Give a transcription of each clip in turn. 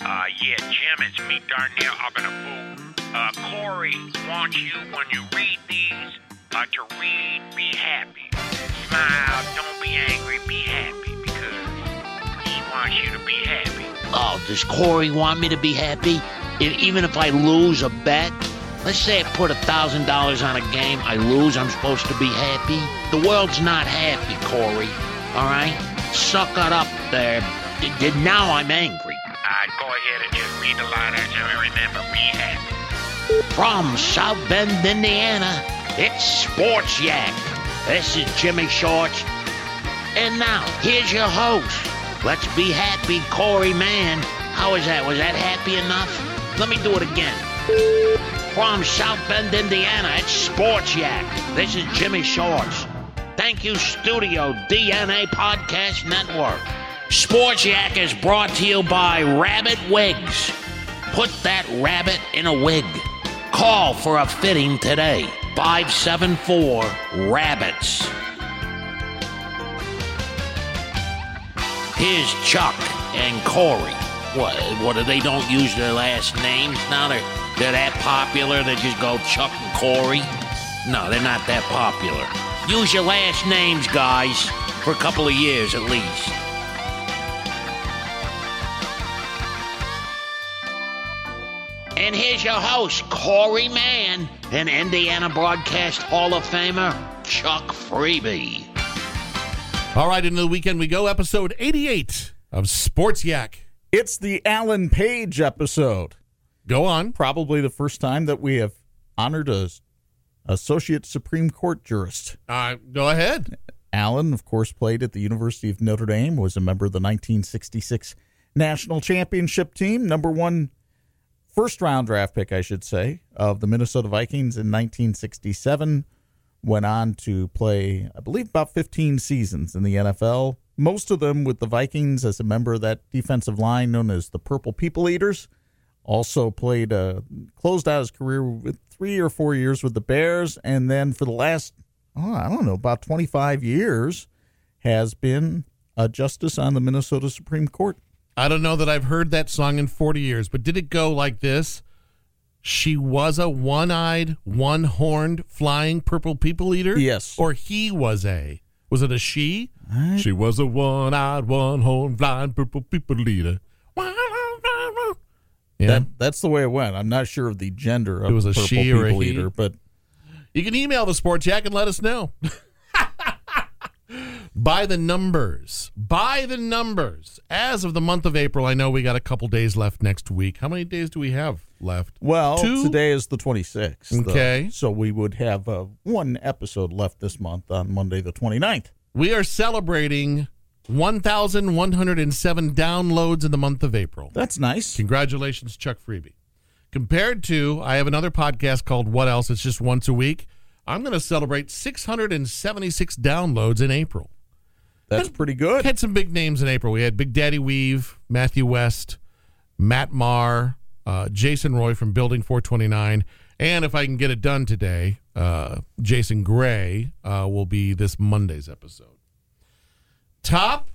Uh, yeah, Jim, it's me, Darnell, up in a booth. Uh, Corey wants you, when you read these, uh, to read, be happy. Smile, don't be angry, be happy, because he wants you to be happy. Oh, does Corey want me to be happy? E- even if I lose a bet? Let's say I put a thousand dollars on a game, I lose, I'm supposed to be happy? The world's not happy, Corey. Alright? Suck it up there. D- now I'm angry. Uh, go ahead and just read the letters and remember, be happy. From South Bend, Indiana, it's Sports Yak. This is Jimmy Shorts. And now, here's your host. Let's be happy, Corey Mann. How was that? Was that happy enough? Let me do it again. From South Bend, Indiana, it's Sports Yak. This is Jimmy Shorts. Thank you, Studio DNA Podcast Network. Sports Yak is brought to you by Rabbit Wigs. Put that rabbit in a wig. Call for a fitting today. 574 Rabbits. Here's Chuck and Corey. What? What? do They don't use their last names now. They're they're that popular. They just go Chuck and Corey. No, they're not that popular. Use your last names, guys, for a couple of years at least. And here's your host, Corey Mann, and Indiana Broadcast Hall of Famer, Chuck Freeby. All right, into the weekend we go. Episode 88 of Sports Yak. It's the Alan Page episode. Go on. Probably the first time that we have honored a associate Supreme Court jurist. Uh, go ahead. Alan, of course, played at the University of Notre Dame, was a member of the 1966 national championship team, number one first round draft pick, I should say, of the Minnesota Vikings in 1967. Went on to play, I believe, about 15 seasons in the NFL, most of them with the Vikings as a member of that defensive line known as the Purple People Eaters. Also played, uh, closed out his career with three or four years with the Bears, and then for the last, oh, I don't know, about 25 years, has been a justice on the Minnesota Supreme Court. I don't know that I've heard that song in 40 years, but did it go like this? She was a one eyed, one horned, flying purple people eater? Yes. Or he was a. Was it a she? She was a one eyed, one horned, flying purple people eater. Yeah. That that's the way it went. I'm not sure of the gender of It was a the purple she or a people he? eater, but You can email the Sports Yak and let us know. By the numbers. By the numbers. As of the month of April, I know we got a couple days left next week. How many days do we have left? well, Two? today is the 26th. though. Okay. so we would have uh, one episode left this month on Monday the 29th. We are celebrating 1,107 downloads in the month of April. That's nice. Congratulations, Chuck Freeby. Compared to, I have another podcast called What Else? It's just once a week. I'm going to celebrate 676 downloads in April. That's pretty good. Had some big names in April. We had Big Daddy Weave, Matthew West, Matt Marr, uh, Jason Roy from Building 429, and if I can get it done today, uh, Jason Gray uh, will be this Monday's episode. Top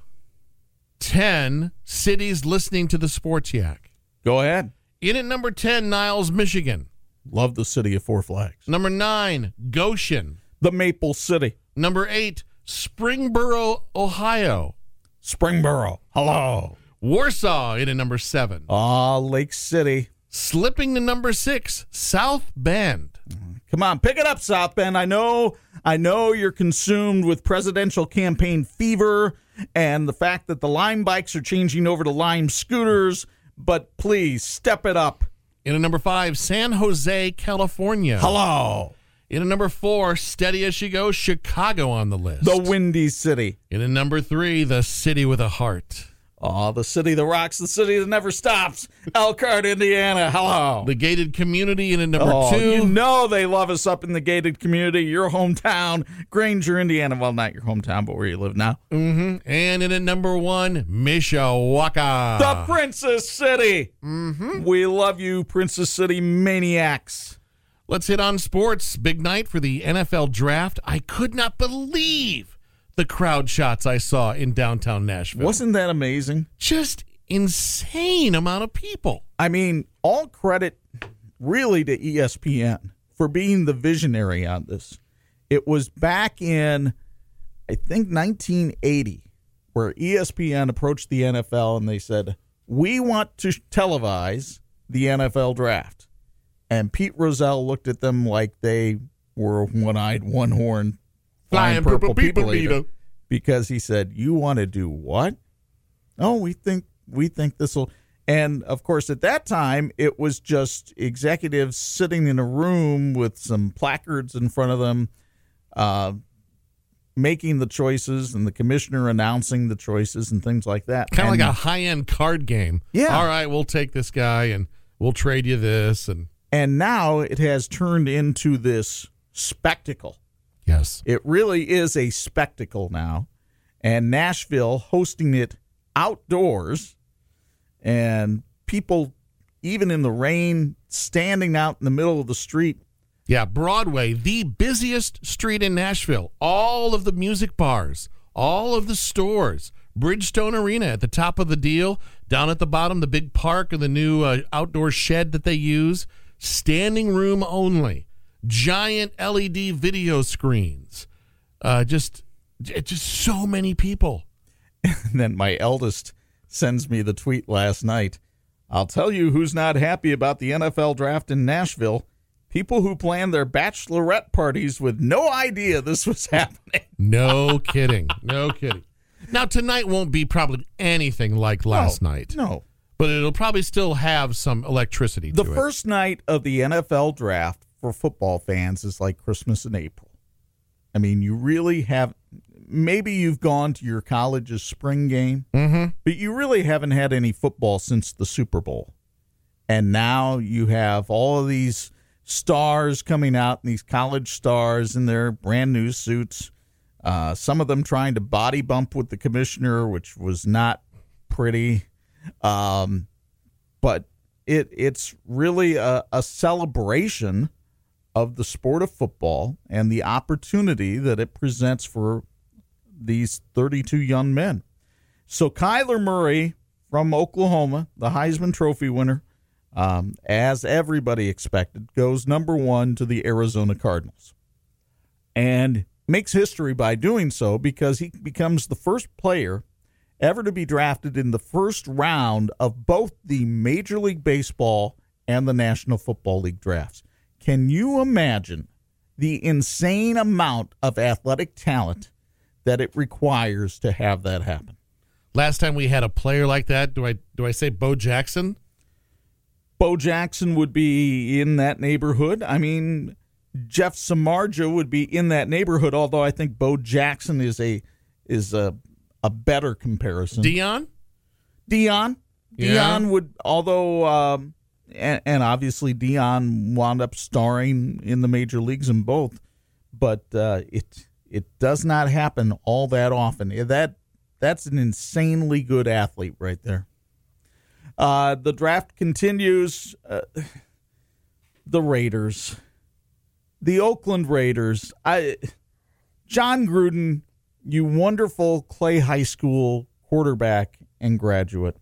10 cities listening to the Sports Yak. Go ahead. In at number 10, Niles, Michigan. Love the city of Four Flags. Number 9, Goshen. The Maple City. Number 8, Springboro, Ohio. Springboro. Hello. Warsaw in at number seven. Ah, Lake City. Slipping to number six, South Bend. Come on, pick it up, South Bend. I know, I know you're consumed with presidential campaign fever and the fact that the Lime bikes are changing over to Lime scooters, but please step it up. In at number five, San Jose, California. Hello, In at number four, steady as she goes, Chicago on the list. the Windy City. In at number three, the city with a heart. Oh, the city that rocks, the city that never stops. Elkhart, Indiana. Hello. The gated community in at number Oh, two. you know they love us up in the gated community. Your hometown, Granger, Indiana. Well, not your hometown, but where you live now. hmm And in at number one, Mishawaka. The Princess City. Mm-hmm. We love you, Princess City maniacs. Let's hit on sports. Big night for the NFL draft. I could not believe the crowd shots I saw in downtown Nashville. Wasn't that amazing? just insane amount of people. I mean, all credit really to ESPN for being the visionary on this. It was back in, I think, 1980, where ESPN approached the NFL and they said, We want to televise the NFL draft. And Pete Rozelle looked at them like they were one eyed, one horned, flying purple people eater. Because he said, You want to do what? Oh, we think we think this will and of course at that time it was just executives sitting in a room with some placards in front of them uh, making the choices and the commissioner announcing the choices and things like that Kind of like a high end card game. Yeah. All right, we'll take this guy and we'll trade you this. And and now it has turned into this spectacle yes, It really is a spectacle now. And Nashville hosting it outdoors and people even in the rain standing out in the middle of the street. yeah, Broadway, the busiest street in Nashville. All of the music bars, all of the stores, Bridgestone Arena at the top of the deal, down at the bottom, the big park and the new uh, outdoor shed that they use, standing room only, giant LED video screens. Uh, just, just so many people. And then my eldest sends me the tweet last night. I'll tell you who's not happy about the NFL draft in Nashville. People who plan their bachelorette parties with no idea this was happening. No kidding. No kidding. Now tonight won't be probably anything like last No, night, No. But it'll probably still have some electricity The to it. first night of the NFL draft for football fans is like Christmas in April. I mean, you really have. Maybe you've gone to your college's spring game, Mm-hmm. but you really haven't had any football since the Super Bowl. And now you have all of these stars coming out, these college stars in their brand new suits. Uh, some of them trying to body bump with the commissioner, which was not pretty. Um, but it it's really a, a celebration of the sport of football and the opportunity that it presents for these 32 young men. So Kyler Murray from Oklahoma, the Heisman Trophy winner, um, as everybody expected, goes number one to the Arizona Cardinals, and makes history by doing so because he becomes the first player ever to be drafted in the first round of both the Major League Baseball and the National Football League drafts. Can you imagine the insane amount of athletic talent that it requires to have that happen? Last time we had a player like that, do I do I say Bo Jackson? Bo Jackson would be in that neighborhood. I mean, Jeff Samardzija would be in that neighborhood, although I think Bo Jackson is a is a a better comparison. Deion? Deion. Yeah. Deion would, although, um, and, and obviously Dion wound up starring in the major leagues in both, but uh, it it does not happen all that often. That that's an insanely good athlete right there. Uh, the draft continues. Uh, the Raiders, the Oakland Raiders. I, Jon Gruden, you wonderful Clay High School quarterback and graduate.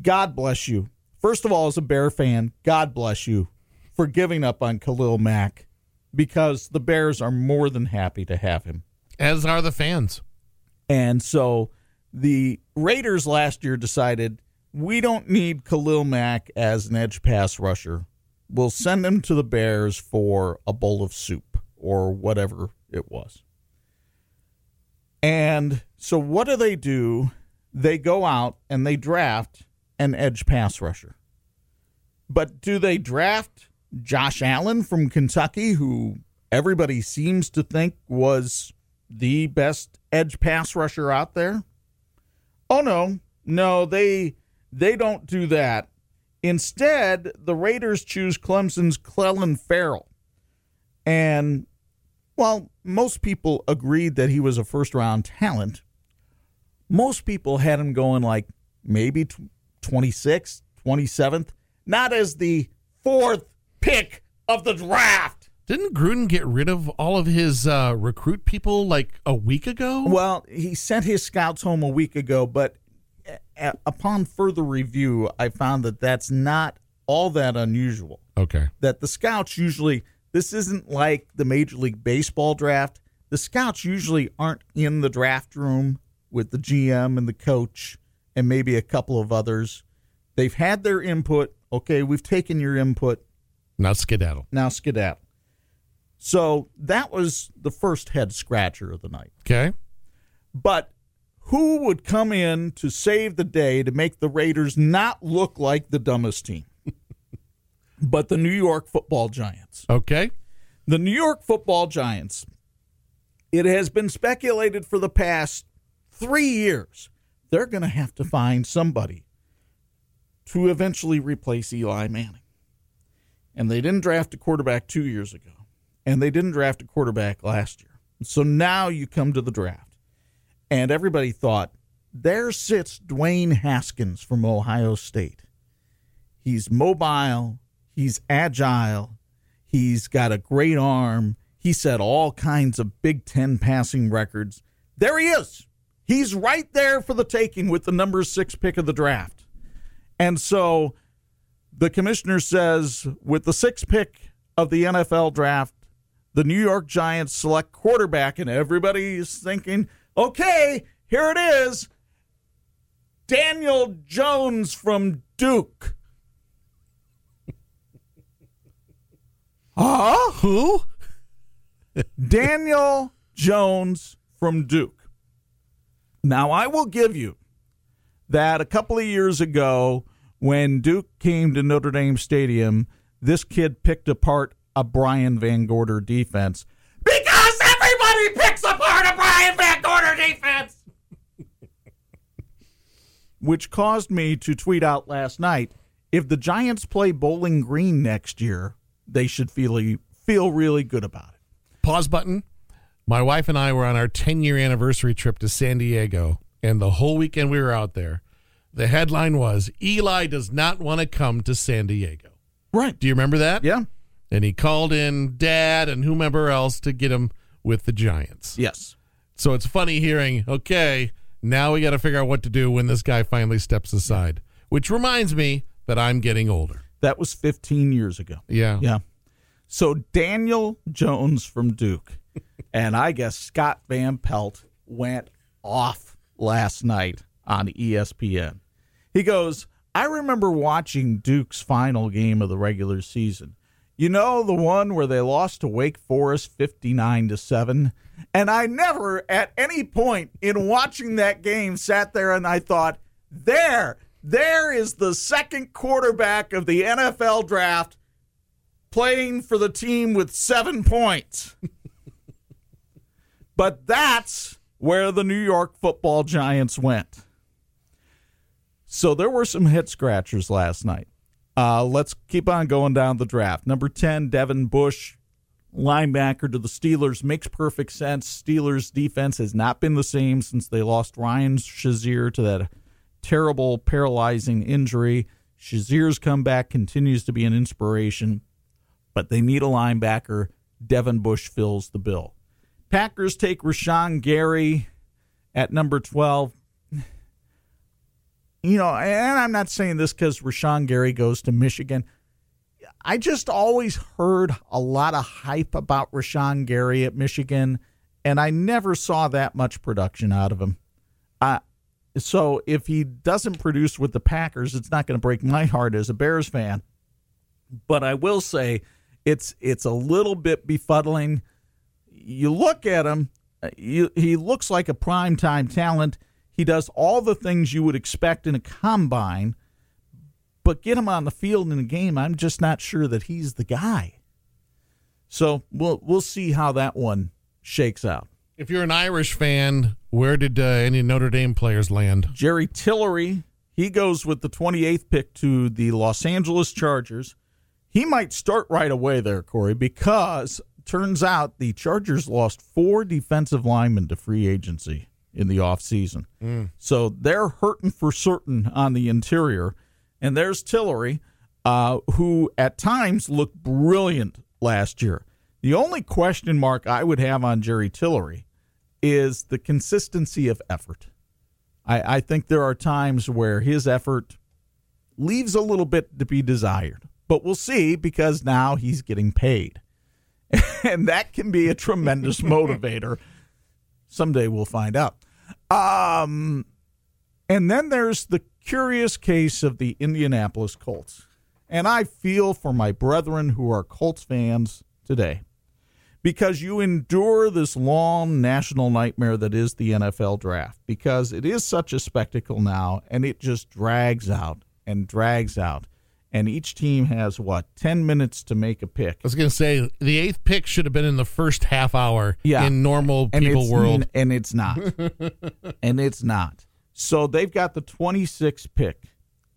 God bless you. First of all, as a Bear fan, God bless you for giving up on Khalil Mack because the Bears are more than happy to have him. As are the fans. And so the Raiders last year decided we don't need Khalil Mack as an edge pass rusher. We'll send him to the Bears for a bowl of soup or whatever it was. And so what do they do? They go out and they draft an edge pass rusher. But do they draft Josh Allen from Kentucky, who everybody seems to think was the best edge pass rusher out there? Oh no, no, they they don't do that. Instead, the Raiders choose Clemson's Clelin Ferrell. And while most people agreed that he was a first round talent, most people had him going like maybe 26th, 27th, not as the fourth pick of the draft. Didn't Gruden get rid of all of his uh, recruit people like a week ago? Well, he sent his scouts home a week ago, but a- upon further review, I found that that's not all that unusual. Okay. That the scouts usually, this isn't like the Major League Baseball draft. The scouts usually aren't in the draft room with the GM and the coach and maybe a couple of others. They've had their input. Okay, we've taken your input. Now skedaddle. Now skedaddle. So that was the first head scratcher of the night. Okay. But who would come in to save the day to make the Raiders not look like the dumbest team? But the New York football giants. Okay. The New York football giants, it has been speculated for the past three years, they're going to have to find somebody to eventually replace Eli Manning. And they didn't draft a quarterback two years ago, and they didn't draft a quarterback last year. So now you come to the draft, and everybody thought, there sits Dwayne Haskins from Ohio State. He's mobile, he's agile, he's got a great arm, he set all kinds of Big Ten passing records. There he is. He's right there for the taking with the number six pick of the draft. And so the commissioner says with the sixth pick of the NFL draft, the New York Giants select quarterback, and everybody's thinking, okay, here it is. Daniel Jones from Duke. Huh? Who? Daniel Jones from Duke. Now, I will give you that a couple of years ago, when Duke came to Notre Dame Stadium, this kid picked apart a Brian VanGorder defense because everybody picks apart a Brian VanGorder defense. Which caused me to tweet out last night if the Giants play Bowling Green next year, they should feel, feel really good about it. Pause button. My wife and I were on our 10 year anniversary trip to San Diego, and the whole weekend we were out there, the headline was Eli does not want to come to San Diego. Right. Do you remember that? Yeah. And he called in dad and whomever else to get him with the Giants. Yes. So it's funny hearing, okay, now we got to figure out what to do when this guy finally steps aside, which reminds me that I'm getting older. That was 15 years ago. Yeah. Yeah. So Daniel Jones from Duke, and I guess Scott Van Pelt went off last night on ESPN. He goes, I remember watching Duke's final game of the regular season. You know the one where they lost to Wake Forest 59 to 7, and I never at any point in watching that game sat there and I thought, there, there is the second quarterback of the NFL draft playing for the team with 7 points. but that's where the New York Football Giants went. So there were some head scratchers last night. Uh, let's keep on going down the draft. Number 10, Devin Bush, linebacker to the Steelers. Makes perfect sense. Steelers defense has not been the same since they lost Ryan Shazier to that terrible, paralyzing injury. Shazier's comeback continues to be an inspiration, but they need a linebacker. Devin Bush fills the bill. Packers take Rashan Gary at number 12 you know, and I'm not saying this because Rashan Gary goes to Michigan. I just always heard a lot of hype about Rashan Gary at Michigan, and I never saw that much production out of him. I, so if he doesn't produce with the Packers, it's not going to break my heart as a Bears fan. But I will say it's it's a little bit befuddling. You look at him, you, he looks like a primetime talent. He does all the things you would expect in a combine, but get him on the field in a game, I'm just not sure that he's the guy. So we'll we'll see how that one shakes out. If you're an Irish fan, where did uh, any Notre Dame players land? Jerry Tillery, he goes with the 28th pick to the Los Angeles Chargers. He might start right away there, Corey, because turns out the Chargers lost four defensive linemen to free agency in the offseason. Mm. So they're hurting for certain on the interior. And there's Tillery, uh, who at times looked brilliant last year. The only question mark I would have on Jerry Tillery is the consistency of effort. I, I think there are times where his effort leaves a little bit to be desired, but we'll see because now he's getting paid. and that can be a tremendous motivator. Someday we'll find out. Um, and then there's the curious case of the Indianapolis Colts. And I feel for my brethren who are Colts fans today because you endure this long national nightmare that is the NFL draft because it is such a spectacle now and it just drags out and drags out. And each team has what, 10 minutes to make a pick. I was going to say the eighth pick should have been in the first half hour yeah. in normal people world. And it's not. and it's not. So they've got the 26th pick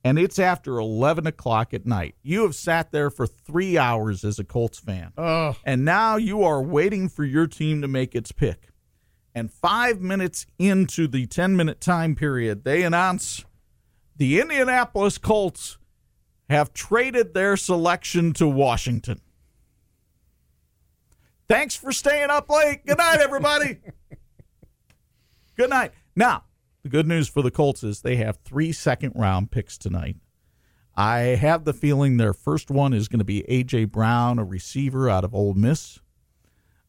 and it's after 11 o'clock at night. You have sat there for three hours as a Colts fan. Oh. And now you are waiting for your team to make its pick. And five minutes into the 10 minute time period, they announce the Indianapolis Colts have traded their selection to Washington. Thanks for staying up late. Good night, everybody. Good night. Now, the good news for the Colts is they have three second round picks tonight. I have the feeling their first one is going to be AJ Brown, a receiver out of Ole Miss.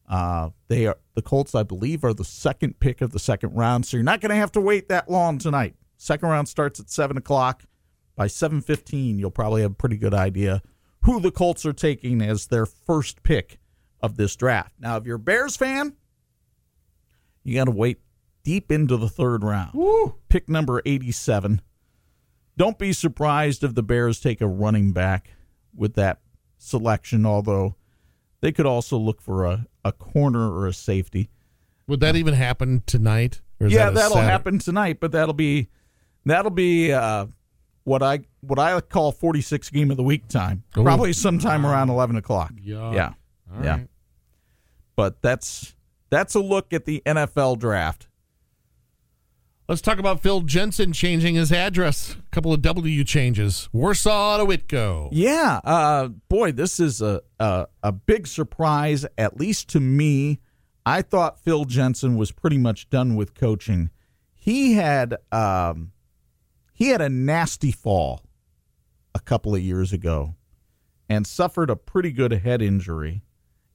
Uh, they are the Colts, I believe, are the second pick of the second round, so you're not going to have to wait that long tonight. Second round starts at seven o'clock. By seven fifteen, you'll probably have a pretty good idea who the Colts are taking as their first pick of this draft. Now, if you're a Bears fan, you got to wait deep into the third round. Woo. Pick number 87. Don't be surprised if the Bears take a running back with that selection, although they could also look for a, a corner or a safety. Would that even happen tonight? yeah, that will happen tonight, but that'll be that'll be uh, what I what I call 46 game of the week time. Ooh. Probably sometime around 11 o'clock. Yeah, yeah, yeah. Right. But that's that's a look at the NFL draft. Let's talk about Phil Jensen changing his address. A couple of W changes. Warsaw to Whitko. Yeah. Uh, boy, this is a, a, a big surprise, at least to me. I thought Phil Jensen was pretty much done with coaching. He had um, he had a nasty fall a couple of years ago and suffered a pretty good head injury.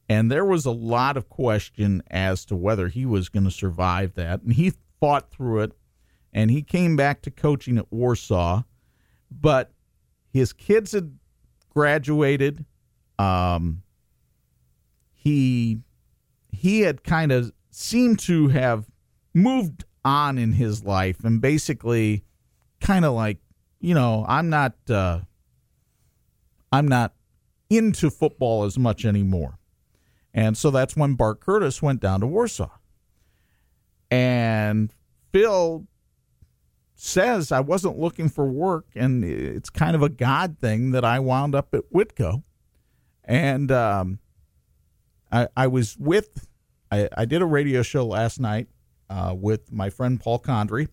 And there was a lot of question as to whether he was going to survive that. And he fought through it and he came back to coaching at Warsaw, but his kids had graduated. Um, he he had kind of seemed to have moved on in his life and basically kind of like you know i'm not uh i'm not into football as much anymore. And so that's when bart curtis went down to warsaw. And phil says I wasn't looking for work, and it's kind of a God thing that I wound up at Whitko. And um, I, I was with, I, I did a radio show last night uh, with my friend Paul Condry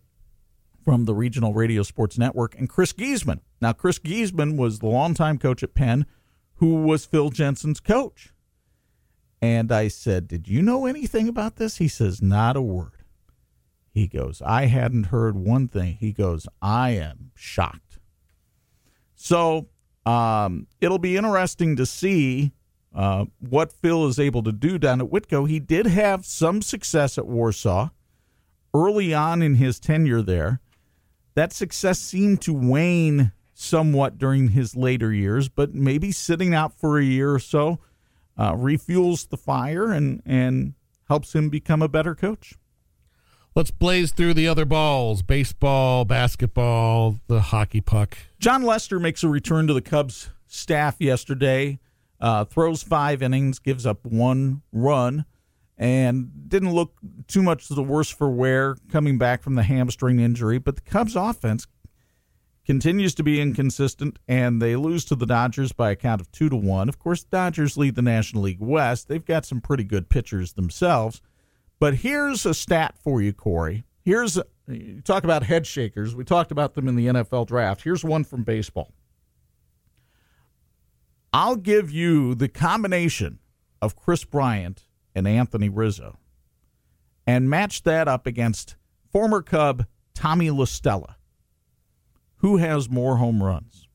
from the Regional Radio Sports Network and Chris Geesman. Now, Chris Geesman was the longtime coach at Penn who was Phil Jensen's coach. And I said, Did you know anything about this? He says, Not a word. He goes, I hadn't heard one thing. He goes, I am shocked. So um, it'll be interesting to see uh, what Phil is able to do down at Whitko. He did have some success at Warsaw early on in his tenure there. That success seemed to wane somewhat during his later years, but maybe sitting out for a year or so uh, refuels the fire and, and helps him become a better coach. Let's blaze through the other balls baseball, basketball, the hockey puck. Jon Lester makes a return to the Cubs staff yesterday, uh, throws five innings, gives up one run, and didn't look too much the worse for wear coming back from the hamstring injury. But the Cubs offense continues to be inconsistent, and they lose to the Dodgers by a count of two to one. Of course, Dodgers lead the National League West. They've got some pretty good pitchers themselves. But here's a stat for you, Corey. Here's a, you talk about head shakers. We talked about them in the NFL draft. Here's one from baseball. I'll give you the combination of Kris Bryant and Anthony Rizzo and match that up against former Cub Tommy La Stella. Who has more home runs?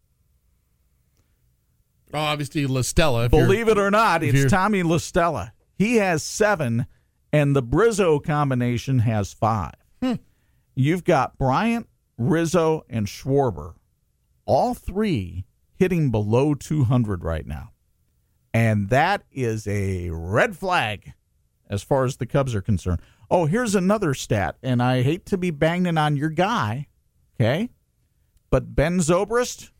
Oh, obviously, La Stella. Believe it or not, it's Tommy La Stella. He has seven and the Brizzo combination has five. Hmm. You've got Bryant, Rizzo, and Schwarber, all three hitting below 200 right now. And that is a red flag as far as the Cubs are concerned. Oh, here's another stat, and I hate to be banging on your guy, okay? But Ben Zobrist,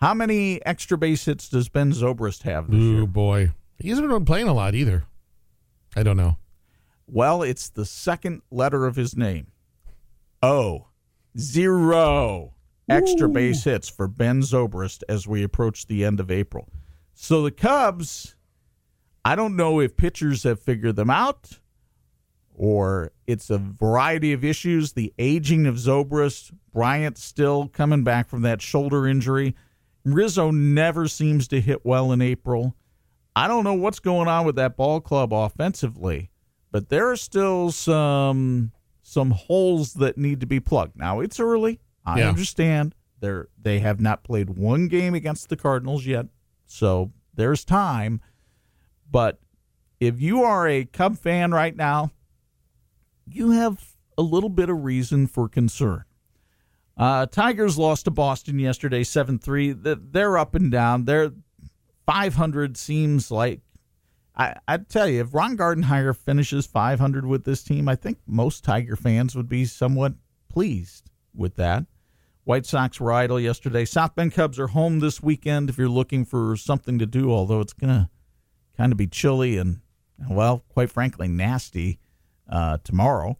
how many extra base hits does Ben Zobrist have this Ooh, year? boy. He hasn't been playing a lot either. I don't know. Well, it's the second letter of his name. O. Zero extra base hits for Ben Zobrist as we approach the end of April. So the Cubs, I don't know if pitchers have figured them out or it's a variety of issues. The aging of Zobrist, Bryant still coming back from that shoulder injury. Rizzo never seems to hit well in April. I don't know what's going on with that ball club offensively, but there are still some some holes that need to be plugged. Now it's early. I yeah. understand. They're they have not played one game against the Cardinals yet, so there's time. But if you are a Cub fan right now, you have a little bit of reason for concern. Uh, Tigers lost to Boston yesterday, seven three. They're up and down. They're 500 seems like I, I'd tell you if Ron Gardenhire finishes 500 with this team, I think most Tiger fans would be somewhat pleased with that. White Sox were idle yesterday. South Bend Cubs are home this weekend if you're looking for something to do, although it's going to kind of be chilly and, well, quite frankly, nasty uh, tomorrow.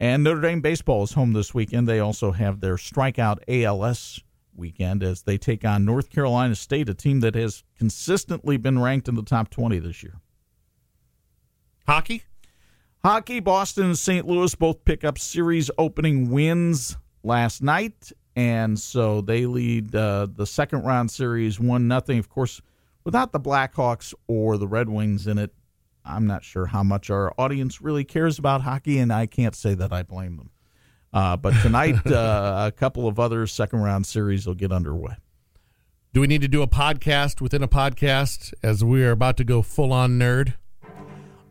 And Notre Dame baseball is home this weekend. They also have their strikeout ALS weekend as they take on North Carolina State, a team that has consistently been ranked in the top 20 this year. Hockey? Hockey, Boston and St. Louis both pick up series opening wins last night, and so they lead uh, the second round series 1 nothing. Of course, without the Blackhawks or the Red Wings in it, I'm not sure how much our audience really cares about hockey, and I can't say that I blame them. Uh, but tonight, uh, a couple of other second round series will get underway. Do we need to do a podcast within a podcast as we are about to go full on nerd?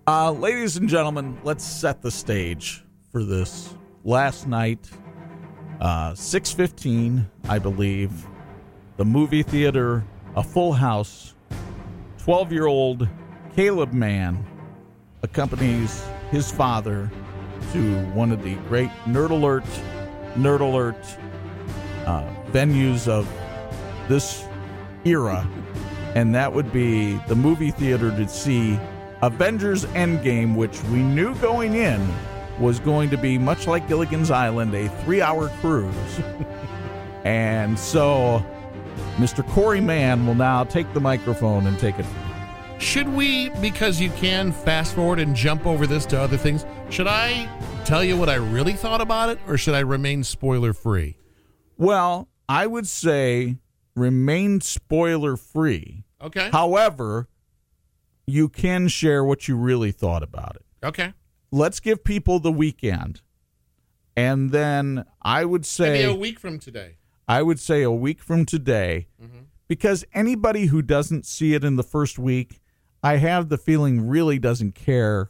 Uh, ladies and gentlemen, let's set the stage for this. Last night, uh, six fifteen, I believe, the movie theater, a full house. Twelve year old Caleb Mann accompanies his father to one of the great Nerd Alert, Nerd Alert uh, venues of this era, and that would be the movie theater to see Avengers Endgame, which we knew going in was going to be much like Gilligan's Island, a three hour cruise. and so Mr. Corey Mann will now take the microphone and take it. Should we, because you can fast forward and jump over this to other things, should I tell you what I really thought about it or should I remain spoiler free? Well, I would say remain spoiler free. Okay. However, you can share what you really thought about it. Okay. Let's give people the weekend. And then I would say Maybe a week from today. I would say a week from today. Mm-hmm. Because anybody who doesn't see it in the first week I have the feeling really doesn't care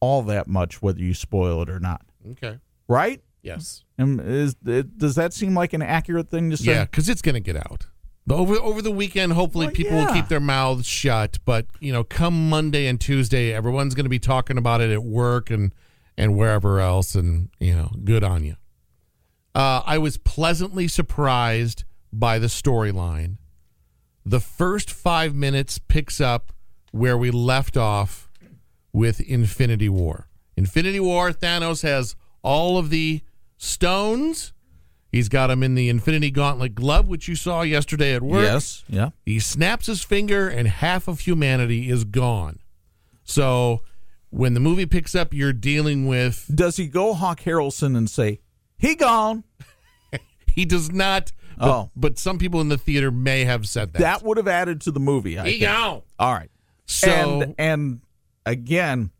all that much whether you spoil it or not. Okay. Right? Yes. And is it, does that seem like an accurate thing to say? Yeah, because it's going to get out. Over over the weekend, hopefully Well, people will keep their mouths shut. But you know, come Monday and Tuesday, everyone's going to be talking about it at work and and wherever else. And you know, good on you. Uh, I was pleasantly surprised by the storyline. The first five minutes picks up where we left off with Infinity War. Infinity War, Thanos has all of the stones. He's got them in the Infinity Gauntlet glove, which you saw yesterday at work. Yes. Yeah. He snaps his finger, and half of humanity is gone. So when the movie picks up, you're dealing with. Does he go Hawk Harrelson and say, he gone? He does not. But, Oh. but some people in the theater may have said that. That would have added to the movie. I he think. gone. All right. So and and again,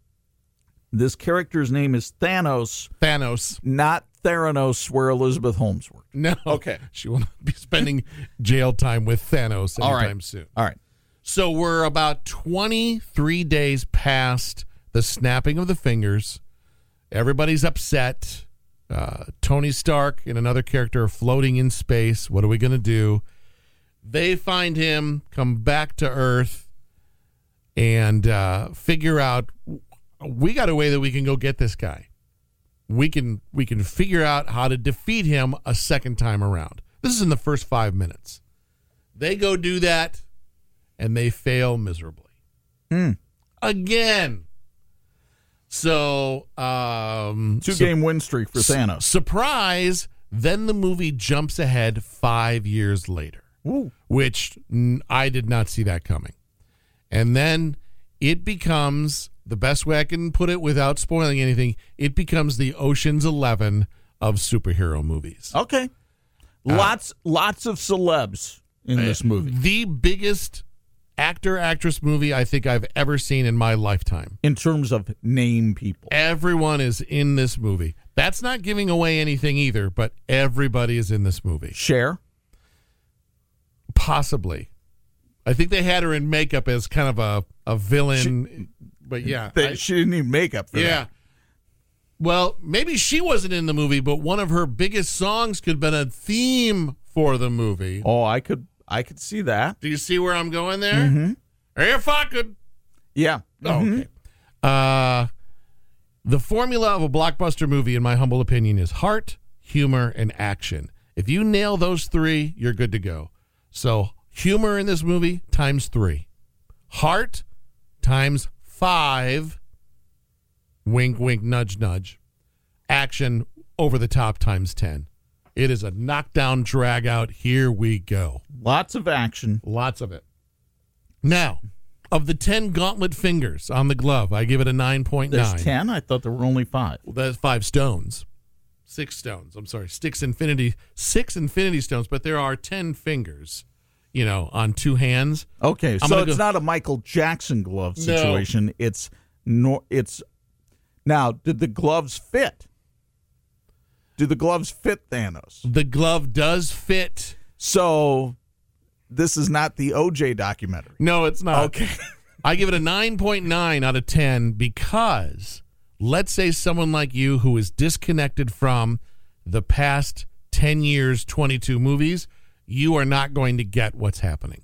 this character's name is Thanos, Thanos. not Theranos, where Elizabeth Holmes worked. No. Okay. She will not be spending jail time with Thanos All right. anytime soon. All right. So we're about 23 days past the snapping of the fingers. Everybody's upset. Uh, Tony Stark and another character are floating in space. What are we going to do? They find him, come back to Earth, and uh, figure out we got a way that we can go get this guy. We can we can figure out how to defeat him a second time around. This is in the first five minutes. They go do that and they fail miserably. Again. So, um, Two su- game win streak for Thanos. surprise, then the movie jumps ahead five years later, Ooh. which mm, I did not see that coming. And then it becomes the best way I can put it without spoiling anything, it becomes the Ocean's 11 of superhero movies. Okay. Uh, lots lots of celebs in this movie. The biggest actor actress movie I think I've ever seen in my lifetime. In terms of name people. Everyone is in this movie. That's not giving away anything either, but everybody is in this movie. Cher. Possibly. I think they had her in makeup as kind of a, a villain, but yeah. They, I- she didn't need makeup for yeah. that. Well, maybe she wasn't in the movie, but one of her biggest songs could have been a theme for the movie. Oh, I could I could see that. Do you see where I'm going there? Mm-hmm. If I could. Yeah. Oh, okay. Uh, the formula of a blockbuster movie, in my humble opinion, is heart, humor, and action. If you nail those three, you're good to go. So, humor in this movie times three, heart times five, wink, wink, nudge, nudge, action over the top times 10. It is a knockdown, drag out. Here we go. Lots of action. Lots of it. Now, of the 10 gauntlet fingers on the glove, I give it a 9.9. There's ten. I thought there were only five. Well, that's five stones. Six stones. I'm sorry. Six infinity six infinity stones, but there are 10 fingers, you know, on two hands. Okay, I'm so it's go- not a Michael Jackson glove situation. No. It's no. It's now. Did the gloves fit? Do the gloves fit Thanos? The glove does fit. So this is not the OJ documentary. No, it's not. Okay. I give it a 9.9 out of 10 because let's say someone like you who is disconnected from the past 10 years, 22 movies, you are not going to get what's happening,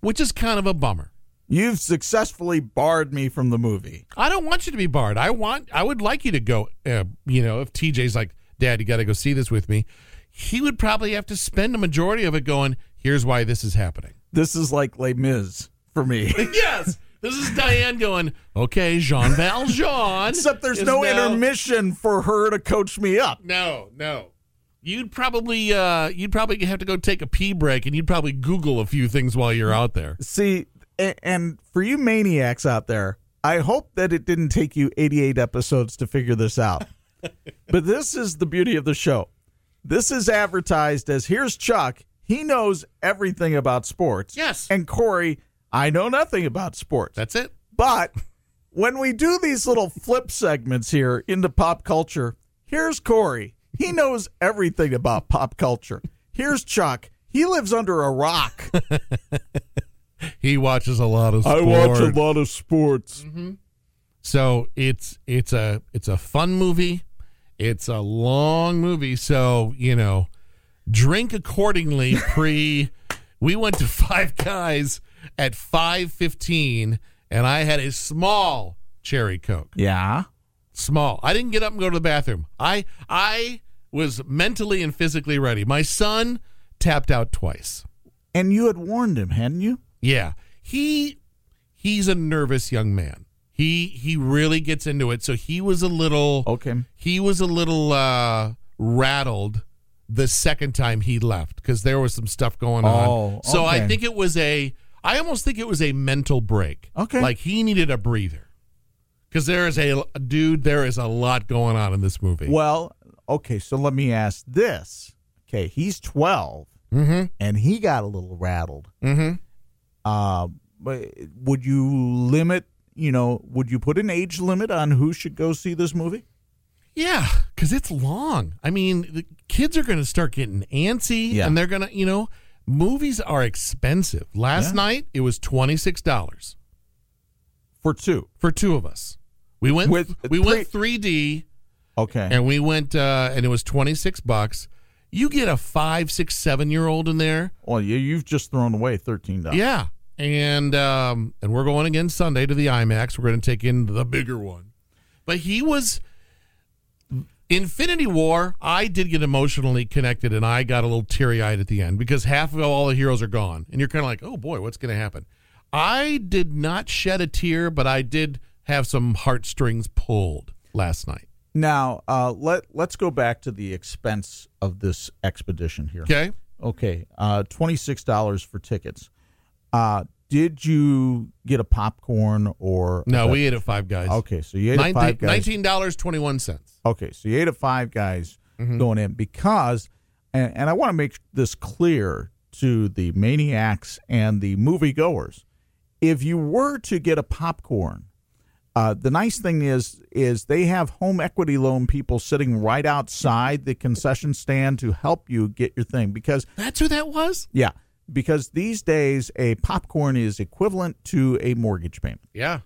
which is kind of a bummer. You've successfully barred me from the movie. I don't want you to be barred. I want, I would like you to go, uh, you know, if TJ's like, Dad, you got to go see this with me, he would probably have to spend a majority of it going, here's why this is happening. This is like Les Mis for me. yes. This is Diane going, okay, Jean Valjean. Except there's no now- intermission for her to coach me up. No, no. You'd probably uh you'd probably have to go take a pee break and you'd probably Google a few things while you're out there. See, and for you maniacs out there, I hope that it didn't take you 88 episodes to figure this out. but this is the beauty of the show. This is advertised as here's Chuck. He knows everything about sports. Yes. And Corey, I know nothing about sports. That's it. But when we do these little flip segments here into pop culture, here's Corey. He knows everything about pop culture. Here's Chuck. He lives under a rock. He watches a lot of sport. lot of sports. Mm-hmm. So it's it's a it's a fun movie. It's a long movie, so you know, drink accordingly. Pre, we went to Five Guys at five fifteen, and I had a small cherry coke. Yeah. Small. I didn't get up and go to the bathroom. I I was mentally and physically ready. My son tapped out twice. And you had warned him, hadn't you? Yeah. He he's a nervous young man. He he really gets into it. So he was a little Okay. he was a little uh rattled the second time he left because there was some stuff going on. Oh, So I okay. think it was a I almost think it was a mental break. Okay. Like he needed a breather. Cuz there is a dude there is a lot going on in this movie. Well, okay, so let me ask this. Okay, he's 12 Mhm. and he got a little rattled. Mhm. Uh, but would you limit, you know, would you put an age limit on who should go see this movie? Yeah, because it's long. I mean, the kids are going to start getting antsy, Yeah. and they're going to, you know, movies are expensive. Last Yeah. night it was twenty six dollars For two. for two of us. We went With we went three D, Okay. and we went uh, and it was twenty six bucks. You get a five, six, seven year old in there, well, you, you've just thrown away $13. yeah. And um, and we're going again Sunday to the IMAX. We're going to take in the bigger one. But he was Infinity War. I did get emotionally connected, and I got a little teary eyed at the end because half of all the heroes are gone, and you're kind of like, oh boy, what's going to happen? I did not shed a tear, but I did have some heartstrings pulled last night. Now, uh, let, let's go back to the expense of this expedition here. Okay, Okay, uh, $26 for tickets. Uh, did you get a popcorn or no, we ate at Five Guys. Okay, so you ate at Five Guys. Nineteen dollars twenty one cents. Okay, so you ate at Five Guys Mm-hmm. going in because, and, and I want to make this clear to the maniacs and the moviegoers. If you were to get a popcorn, uh, the nice thing is is they have home equity loan people sitting right outside the concession stand to help you get your thing because That's who that was. yeah because these days a popcorn is equivalent to a mortgage payment. Yeah,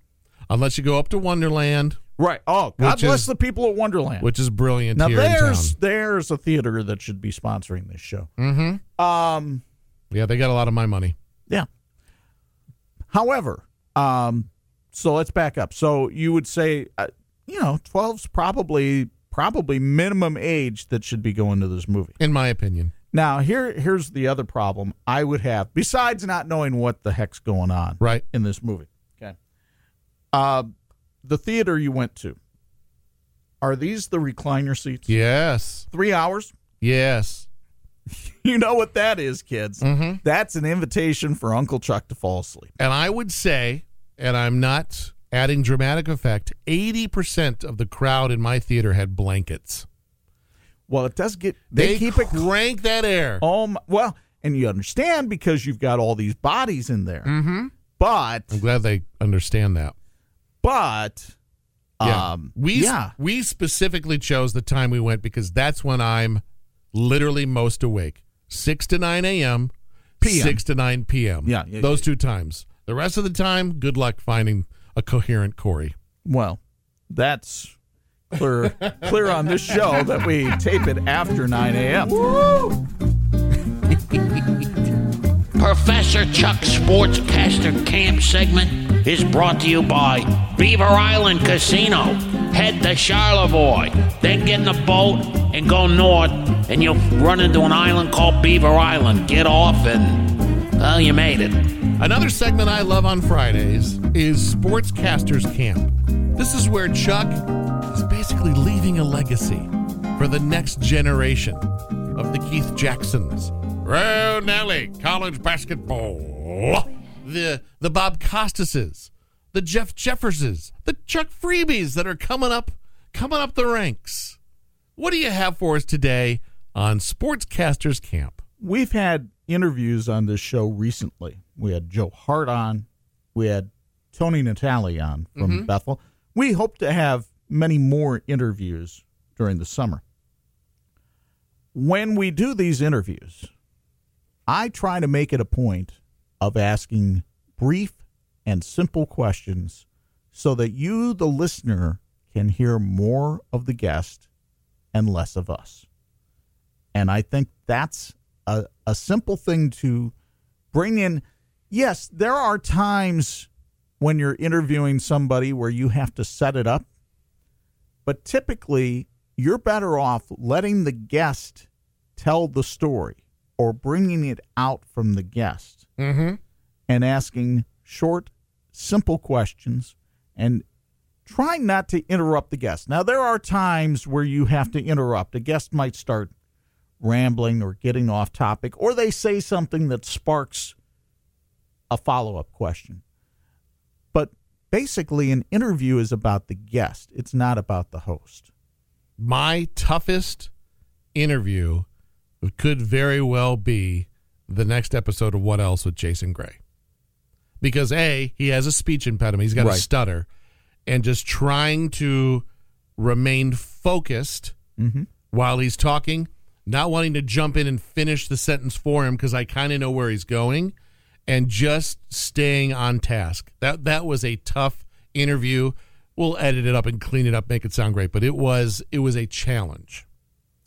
unless you go up to Wonderland, Right. Oh, God bless is- the people at Wonderland. which is brilliant Now here there's there's a theater that should be sponsoring this show. Mm-hmm. Um, Yeah, they got a lot of my money. yeah. However, um, so let's back up. So you would say, uh, you know, 12's probably probably minimum age that should be going to this movie. in my opinion. Now here here's the other problem I would have besides not knowing what the heck's going on Right. in this movie. Okay. Uh, the theater you went to. Are these the recliner seats? Yes. Three hours. Yes. You know what that is, kids. Mm-hmm. That's an invitation for Uncle Chuck to fall asleep. And I would say, and I'm not adding dramatic effect, 80% of the crowd in my theater had blankets. Well, it does get they, They, keep it crank that air. oh my, well, and you understand because you've got all these bodies in there. Mm-hmm. But I'm glad they understand that. but Yeah. um we yeah. we specifically chose the time we went because that's when I'm literally most awake. 6 to 9 a.m., PM. 6 to 9 p.m. Yeah, yeah, Those yeah. two times. The rest of the time, good luck finding a coherent Corey. Well, that's clear clear on this show that we tape it after 9 a.m. Professor Chuck Sportscaster Camp segment is brought to you by Beaver Island Casino. Head to Charlevoix, then get in a boat and go north, and you'll run into an island called Beaver Island. Get off, and well, you made it. Another segment I love on Fridays is Sportscasters Camp. This is where Chuck is basically leaving a legacy for the next generation of the Keith Jacksons. Road Nelly, college basketball. The the Bob Costases, the Jeff Jefferses, the Chuck Freebys that are coming up coming up the ranks. What do you have for us today on Sportscasters Camp? We've had interviews on this show recently. We had Joe Hart on. We had Tony Natali on from mm-hmm. Bethel. We hope to have many more interviews during the summer. When we do these interviews, I try to make it a point of asking brief and simple questions so that you, the listener, can hear more of the guest and less of us. And I think that's a, a simple thing to bring in. Yes, there are times when you're interviewing somebody where you have to set it up, but typically you're better off letting the guest tell the story or bringing it out from the guest Mm-hmm. and asking short, simple questions and trying not to interrupt the guest. Now, there are times where you have to interrupt. A guest might start rambling or getting off topic, or they say something that sparks a follow up question. But basically, an interview is about the guest, it's not about the host. My toughest interview could very well be the next episode of What Else with Jason Gray. Because A, he has a speech impediment, he's got Right. a stutter, and just trying to remain focused Mm-hmm. while he's talking, not wanting to jump in and finish the sentence for him because I kind of know where he's going, and just staying on task. That that was a tough interview. We'll edit it up and clean it up, make it sound great, but it was it was a challenge.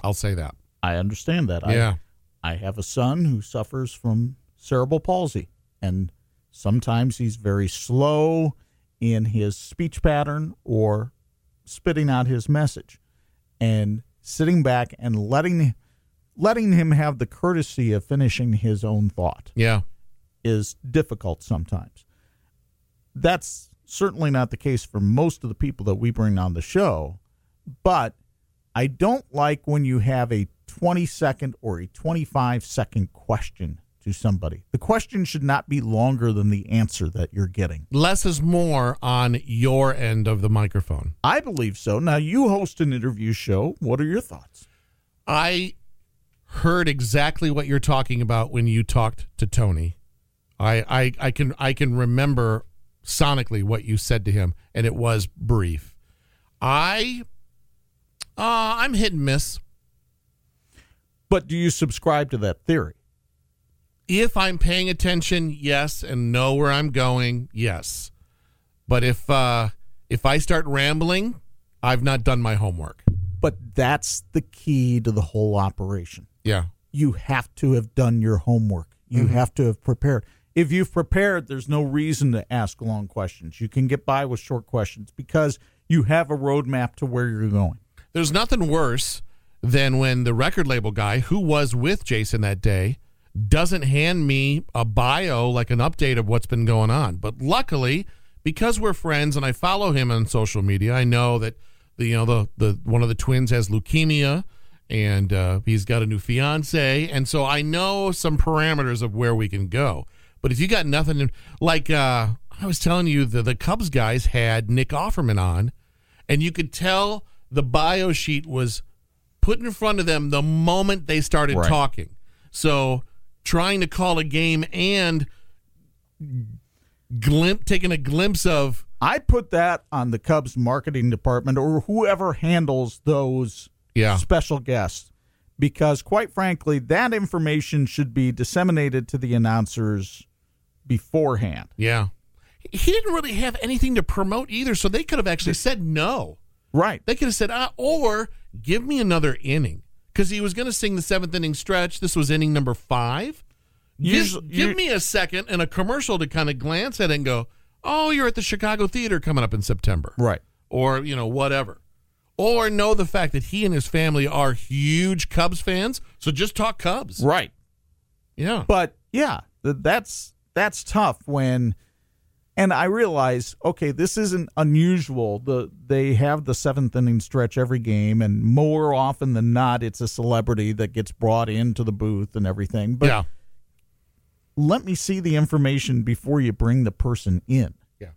I'll say that. I understand that. Yeah. I, I have a son who suffers from cerebral palsy, and sometimes he's very slow in his speech pattern or spitting out his message. And sitting back and letting letting him have the courtesy of finishing his own thought Yeah. Is difficult sometimes. That's certainly not the case for most of the people that we bring on the show, but I don't like when you have a 20 second or a 25 second question to somebody. The question should not be longer than the answer that you're getting. Less is more on your end of the microphone. I believe so. Now, you host an interview show. What are your thoughts? I heard exactly what you're talking about when you talked to Tony. I, I I can I can remember sonically what you said to him, and it was brief. I uh I'm hit and miss. But do you subscribe to that theory? If I'm paying attention, yes, and know where I'm going, yes. But if uh if I start rambling, I've not done my homework. But that's the key to the whole operation. Yeah. you have to have done your homework. You Mm-hmm. have to have prepared. If you've prepared, there's no reason to ask long questions. You can get by with short questions because you have a roadmap to where you're going. There's nothing worse than when the record label guy who was with Jason that day doesn't hand me a bio like an update of what's been going on. But luckily, because we're friends and I follow him on social media, I know that the you know the the one of the twins has leukemia and uh, he's got a new fiance, and so I know some parameters of where we can go. But if you got nothing, like uh, I was telling you, the the Cubs guys had Nick Offerman on, and you could tell the bio sheet was put in front of them the moment they started Right. talking. So trying to call a game and glimp taking a glimpse of I put that on the Cubs marketing department or whoever handles those Yeah. special guests because quite frankly that information should be disseminated to the announcers beforehand. yeah. He didn't really have anything to promote either, so they could have actually said no. Right. They could have said, ah, or give me another inning. Because he was going to sing the seventh inning stretch. This was inning number five. Give, Usually- give you- me a second and a commercial to kind of glance at it and go, oh, you're at the Chicago Theater coming up in September. Right. Or, you know, whatever. Or know the fact that he and his family are huge Cubs fans. So just talk Cubs. Right. Yeah. But yeah, that's that's tough when and I realize, okay, this isn't unusual. The they have the seventh inning stretch every game, and more often than not, it's a celebrity that gets brought into the booth and everything. But yeah. let me see the information before you bring the person in. Yeah.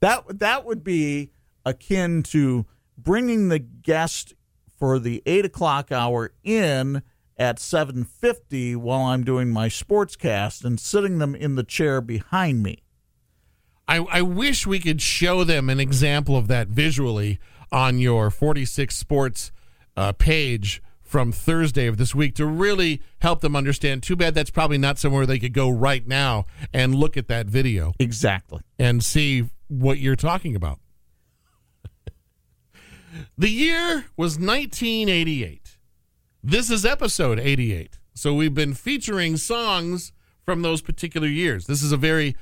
That that would be akin to bringing the guest for the eight o'clock hour in at seven fifty while I'm doing my sportscast and sitting them in the chair behind me. I, I wish we could show them an example of that visually on your 46 Sports uh, page from Thursday of this week to really help them understand. Too bad that's probably not somewhere they could go right now and look at that video Exactly. and see what you're talking about. The year was 1988. This is episode 88. So we've been featuring songs from those particular years. This is a very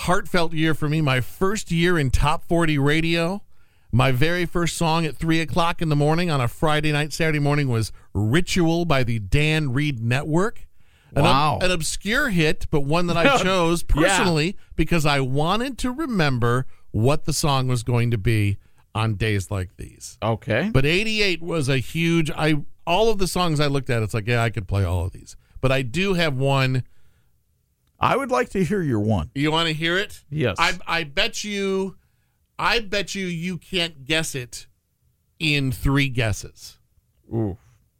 heartfelt year for me. My first year in top 40 radio. My very first song at 3 o'clock in the morning on a Friday night, Saturday morning was Ritual by the Dan Reed Network. An, Wow. an obscure hit, but one that I chose personally because I wanted to remember what the song was going to be on days like these. Okay. But 88 was a huge I all of the songs I looked at it's like yeah, I could play all of these. But I do have one. I would like to hear your one. You want to hear it? Yes. I I bet you I bet you you can't guess it in 3 guesses Ooh.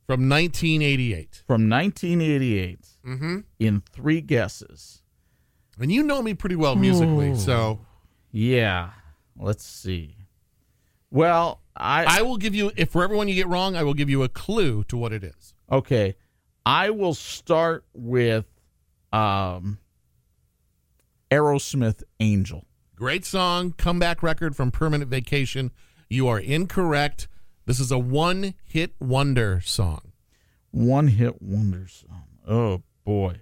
from 1988. From 1988 Mm-hmm. in three guesses. And you know me pretty well musically, so Yeah. Let's see. Well, I, I will give you if for everyone you get wrong, I will give you a clue to what it is. okay. I will start with um Aerosmith Angel. Great song, comeback record from Permanent Vacation. You are incorrect. This is a one hit wonder song. One hit wonder song. Oh boy.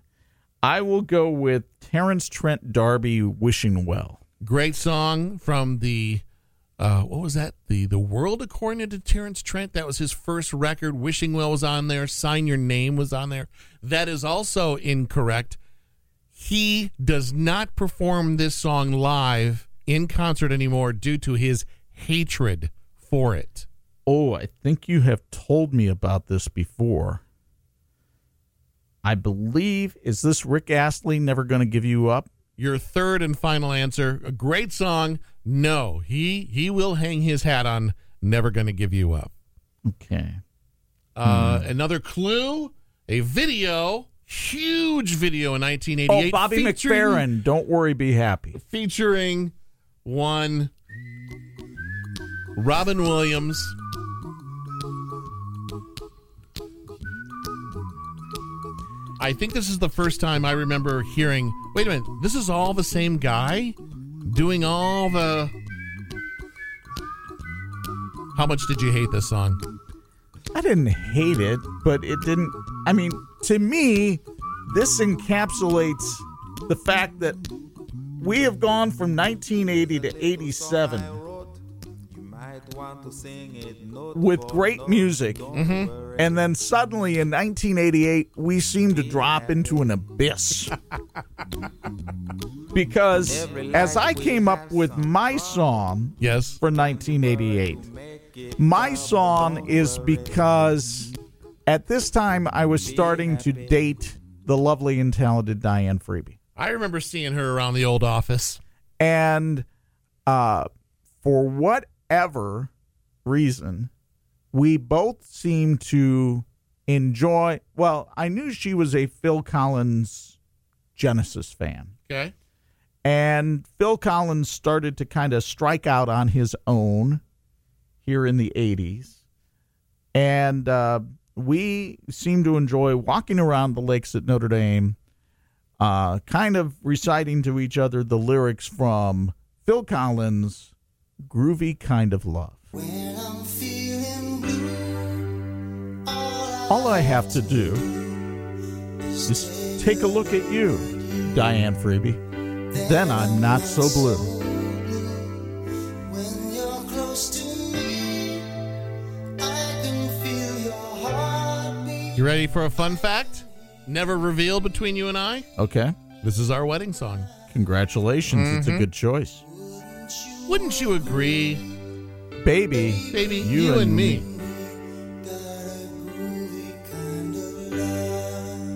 I will go with Terence Trent D'Arby Wishing Well. Great song from the uh, what was that? The The World According to Terence Trent. That was his first record. Wishing Well was on there. Sign Your Name was on there. That is also incorrect. He does not perform this song live in concert anymore due to his hatred for it. Oh, I think you have told me about this before. I believe is this Rick Astley never going to give you up? Your third and final answer. A great song. No, he he will hang his hat on Never Gonna Give You Up. Okay. Uh, Another clue, a video, huge video in 1988. Oh, Bobby McFerrin, don't worry, be happy. Featuring one Robin Williams. I think this is the first time I remember hearing. Wait a minute, this is all the same guy doing all the. How much did you hate this song? I didn't hate it, but it didn't. I mean, to me, this encapsulates the fact that we have gone from 1980 to 87 with great music, and then suddenly in 1988, we seem to drop into an abyss. because as I came up with my song, Yes. for 1988. My song is because at this time I was starting to date the lovely and talented Diane Freeby. I remember seeing her around the old office. And uh, for whatever reason, we both seemed to enjoy. Well, I knew she was a Phil Collins Genesis fan. Okay. And Phil Collins started to kind of strike out on his own here in the 80s. And uh, we seem to enjoy walking around the lakes at Notre Dame, uh, kind of reciting to each other the lyrics from Phil Collins' Groovy Kind of Love. All I have to do is take a look at you, Diane Freeby. Then I'm not so blue. You ready for a fun fact? Never revealed between you and I? Okay. This is our wedding song. Congratulations. It's a mm-hmm. good choice. Wouldn't you agree, Baby, baby? You, and me.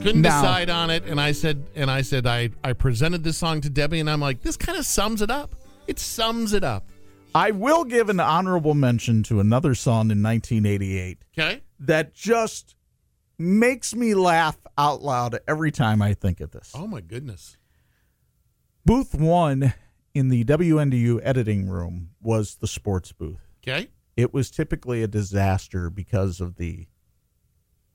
Couldn't decide on it, and I said, and I said, I I presented this song to Debbie, and I'm like, this kind of sums it up. It sums it up. I will give an honorable mention to another song in 1988 Okay. that just makes me laugh out loud every time I think of this. Oh my goodness. Booth one in the WNDU editing room was the sports booth. Okay. It was typically a disaster because of the,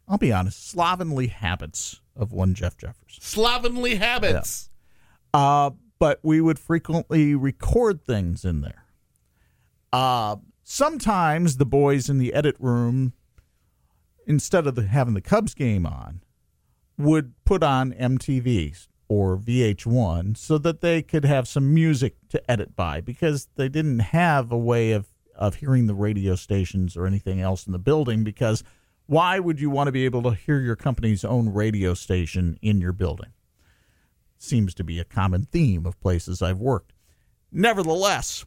I'll be honest, slovenly habits of one Jeff Jeffers. Slovenly habits. Uh, but we would frequently record things in there. Uh, sometimes the boys in the edit room, instead of the, having the Cubs game on, would put on MTV or VH1 so that they could have some music to edit by because they didn't have a way of, of hearing the radio stations or anything else in the building. Because why would you want to be able to hear your company's own radio station in your building? Seems to be a common theme of places I've worked. Nevertheless,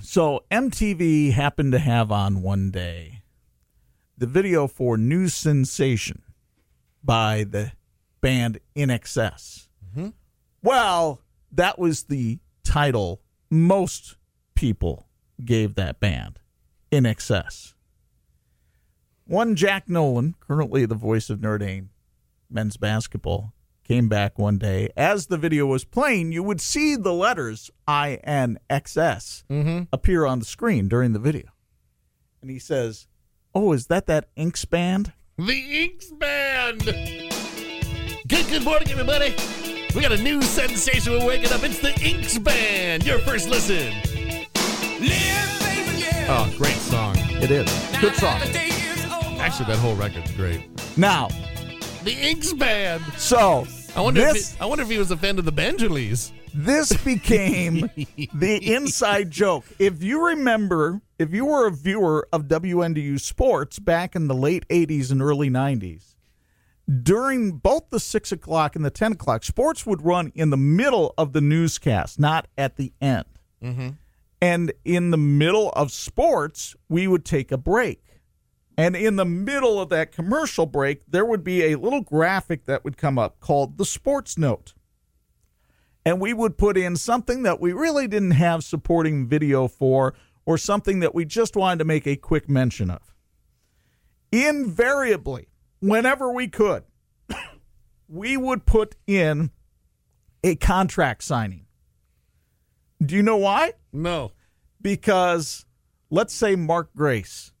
so MTV happened to have on one day the video for New Sensation by the band In Excess. Mm-hmm. Well, that was the title most people gave that band, In Excess. One Jack Nolan, currently the voice of Notre Dame men's basketball, came back one day. As the video was playing, you would see the letters I N X S mm-hmm. appear on the screen during the video. And he says, Oh, is that that Inks band? The Inks Band. Good, good morning, everybody. We got a new sensation. We're waking up. It's the Inks Band. Your first listen. Oh, great song. It is. Good song. Actually, that whole record's great. Now, The Inks Band. so I wonder. this, if he, I wonder if he was a fan of the Banjolees. this became the inside joke. If you remember, if you were a viewer of WNDU sports back in the late 80s and early 90s, during both the 6 o'clock and the 10 o'clock, sports would run in the middle of the newscast, not at the end. Mm-hmm. And in the middle of sports, we would take a break. And in the middle of that commercial break, there would be a little graphic that would come up called the sports note and we would put in something that we really didn't have supporting video for or something that we just wanted to make a quick mention of. Invariably, whenever we could, we would put in a contract signing. Do you know why? No. Because let's say Mark Grace.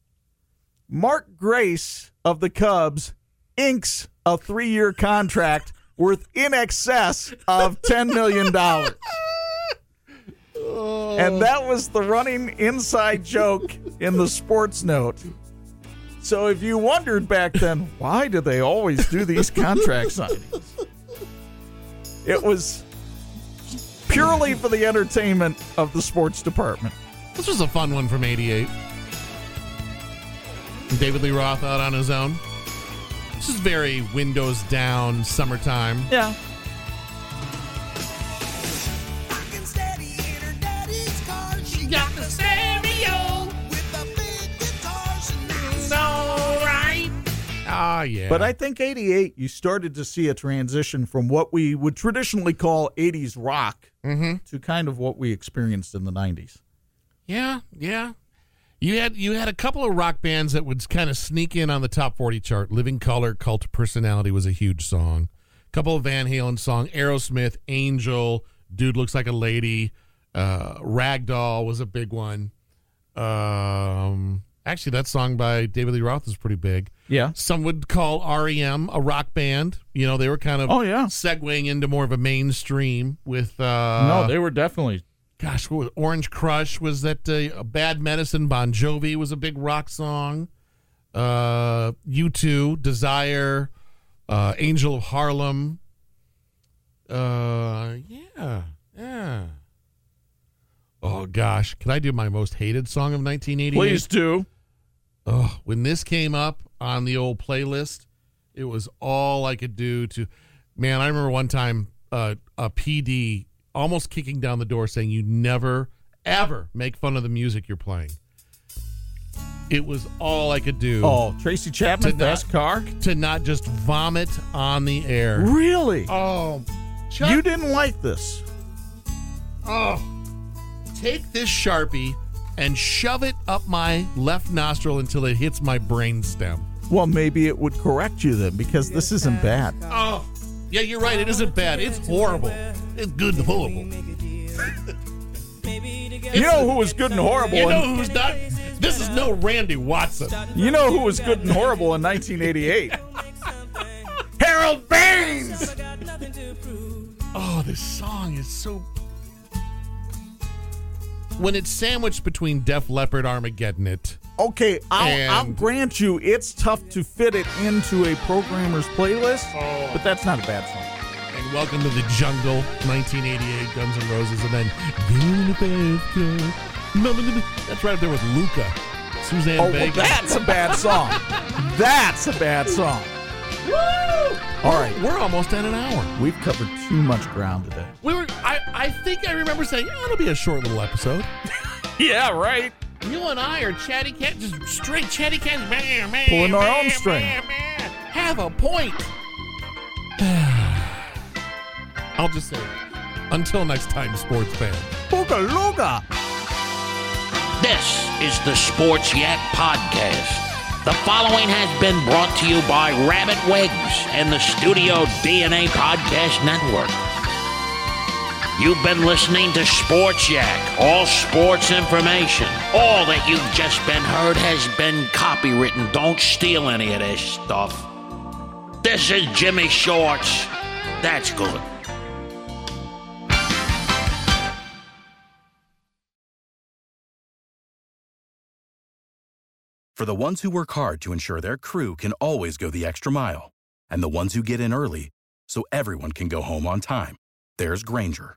Mark Grace of the Cubs inks a three year contract worth in excess of $10 million. And that was the running inside joke in the sports note. So if you wondered back then, why do they always do these contract signings? It was purely for the entertainment of the sports department. This was a fun one from '88. David Lee Roth out on his own. This is very windows down, summertime. Yeah. Got the stereo. Alright. Ah, yeah. But I think 88, you started to see a transition from what we would traditionally call 80s rock to kind of what we experienced in the 90s. Yeah, yeah. You had you had a couple of rock bands that would kind of sneak in on the top forty chart. Living Colour, Cult of Personality was a huge song. A couple of Van Halen song, Aerosmith, Angel, Dude Looks Like a Lady, uh, Ragdoll was a big one. Um, actually, that song by David Lee Roth is pretty big. Yeah. Some would call REM a rock band. You know, they were kind of Oh, yeah. segueing into more of a mainstream with uh, no, they were definitely. Gosh, what was Orange Crush was that uh, Bad Medicine? Bon Jovi was a big rock song. Uh, U2, Desire, uh, Angel of Harlem. Uh, yeah, yeah. Oh gosh, can I do my most hated song of 1988? Please do. Oh, when this came up on the old playlist, it was all I could do to. Man, I remember one time uh, a PD almost kicking down the door saying, "You never, ever make fun of the music you're playing." It was all I could do Oh, Tracy Chapman, To not- Fast Car? to not just vomit on the air. Really? Oh, Chuck, You didn't like this. oh, take this sharpie and shove it up my left nostril until it hits my brain stem. Well, maybe it would correct you then because this isn't bad. Oh, yeah, you're right. It isn't bad. It's horrible. It's good and horrible. You know who was good and horrible? You know in, who's not? This is no Randy Watson. you know who was good and horrible in 1988? Harold Baines. Oh, this song is so. when it's sandwiched between Def Leppard, Armageddon, it. Okay, I'll, I'll grant you it's tough to fit it into a programmer's playlist, Oh. but that's not a bad song. And Welcome to the Jungle, 1988, Guns N' Roses, and then. That's right up there with Luka, Suzanne Oh, well, that's a bad song. That's a bad song. All right, We're almost at an hour. we've covered too much ground today. We were. I, I think I remember saying, "Yeah, it'll be a short little episode." Yeah, right. You and I are chatty cat, just straight chatty cat, man, man, Pulling our man, own string. man, man. Have a point. I'll just say, until next time, sports fan. Booga looga. This is the Sports Yak Podcast. The following has been brought to you by Rabbit Wigs and the Studio DNA Podcast Network. You've been listening to Sports Yak, all sports information. All that you've just been heard has been copywritten. Don't steal any of this stuff. This is Jimmy Shorts. That's good. For the ones who work hard to ensure their crew can always go the extra mile, and the ones who get in early so everyone can go home on time, there's Grainger,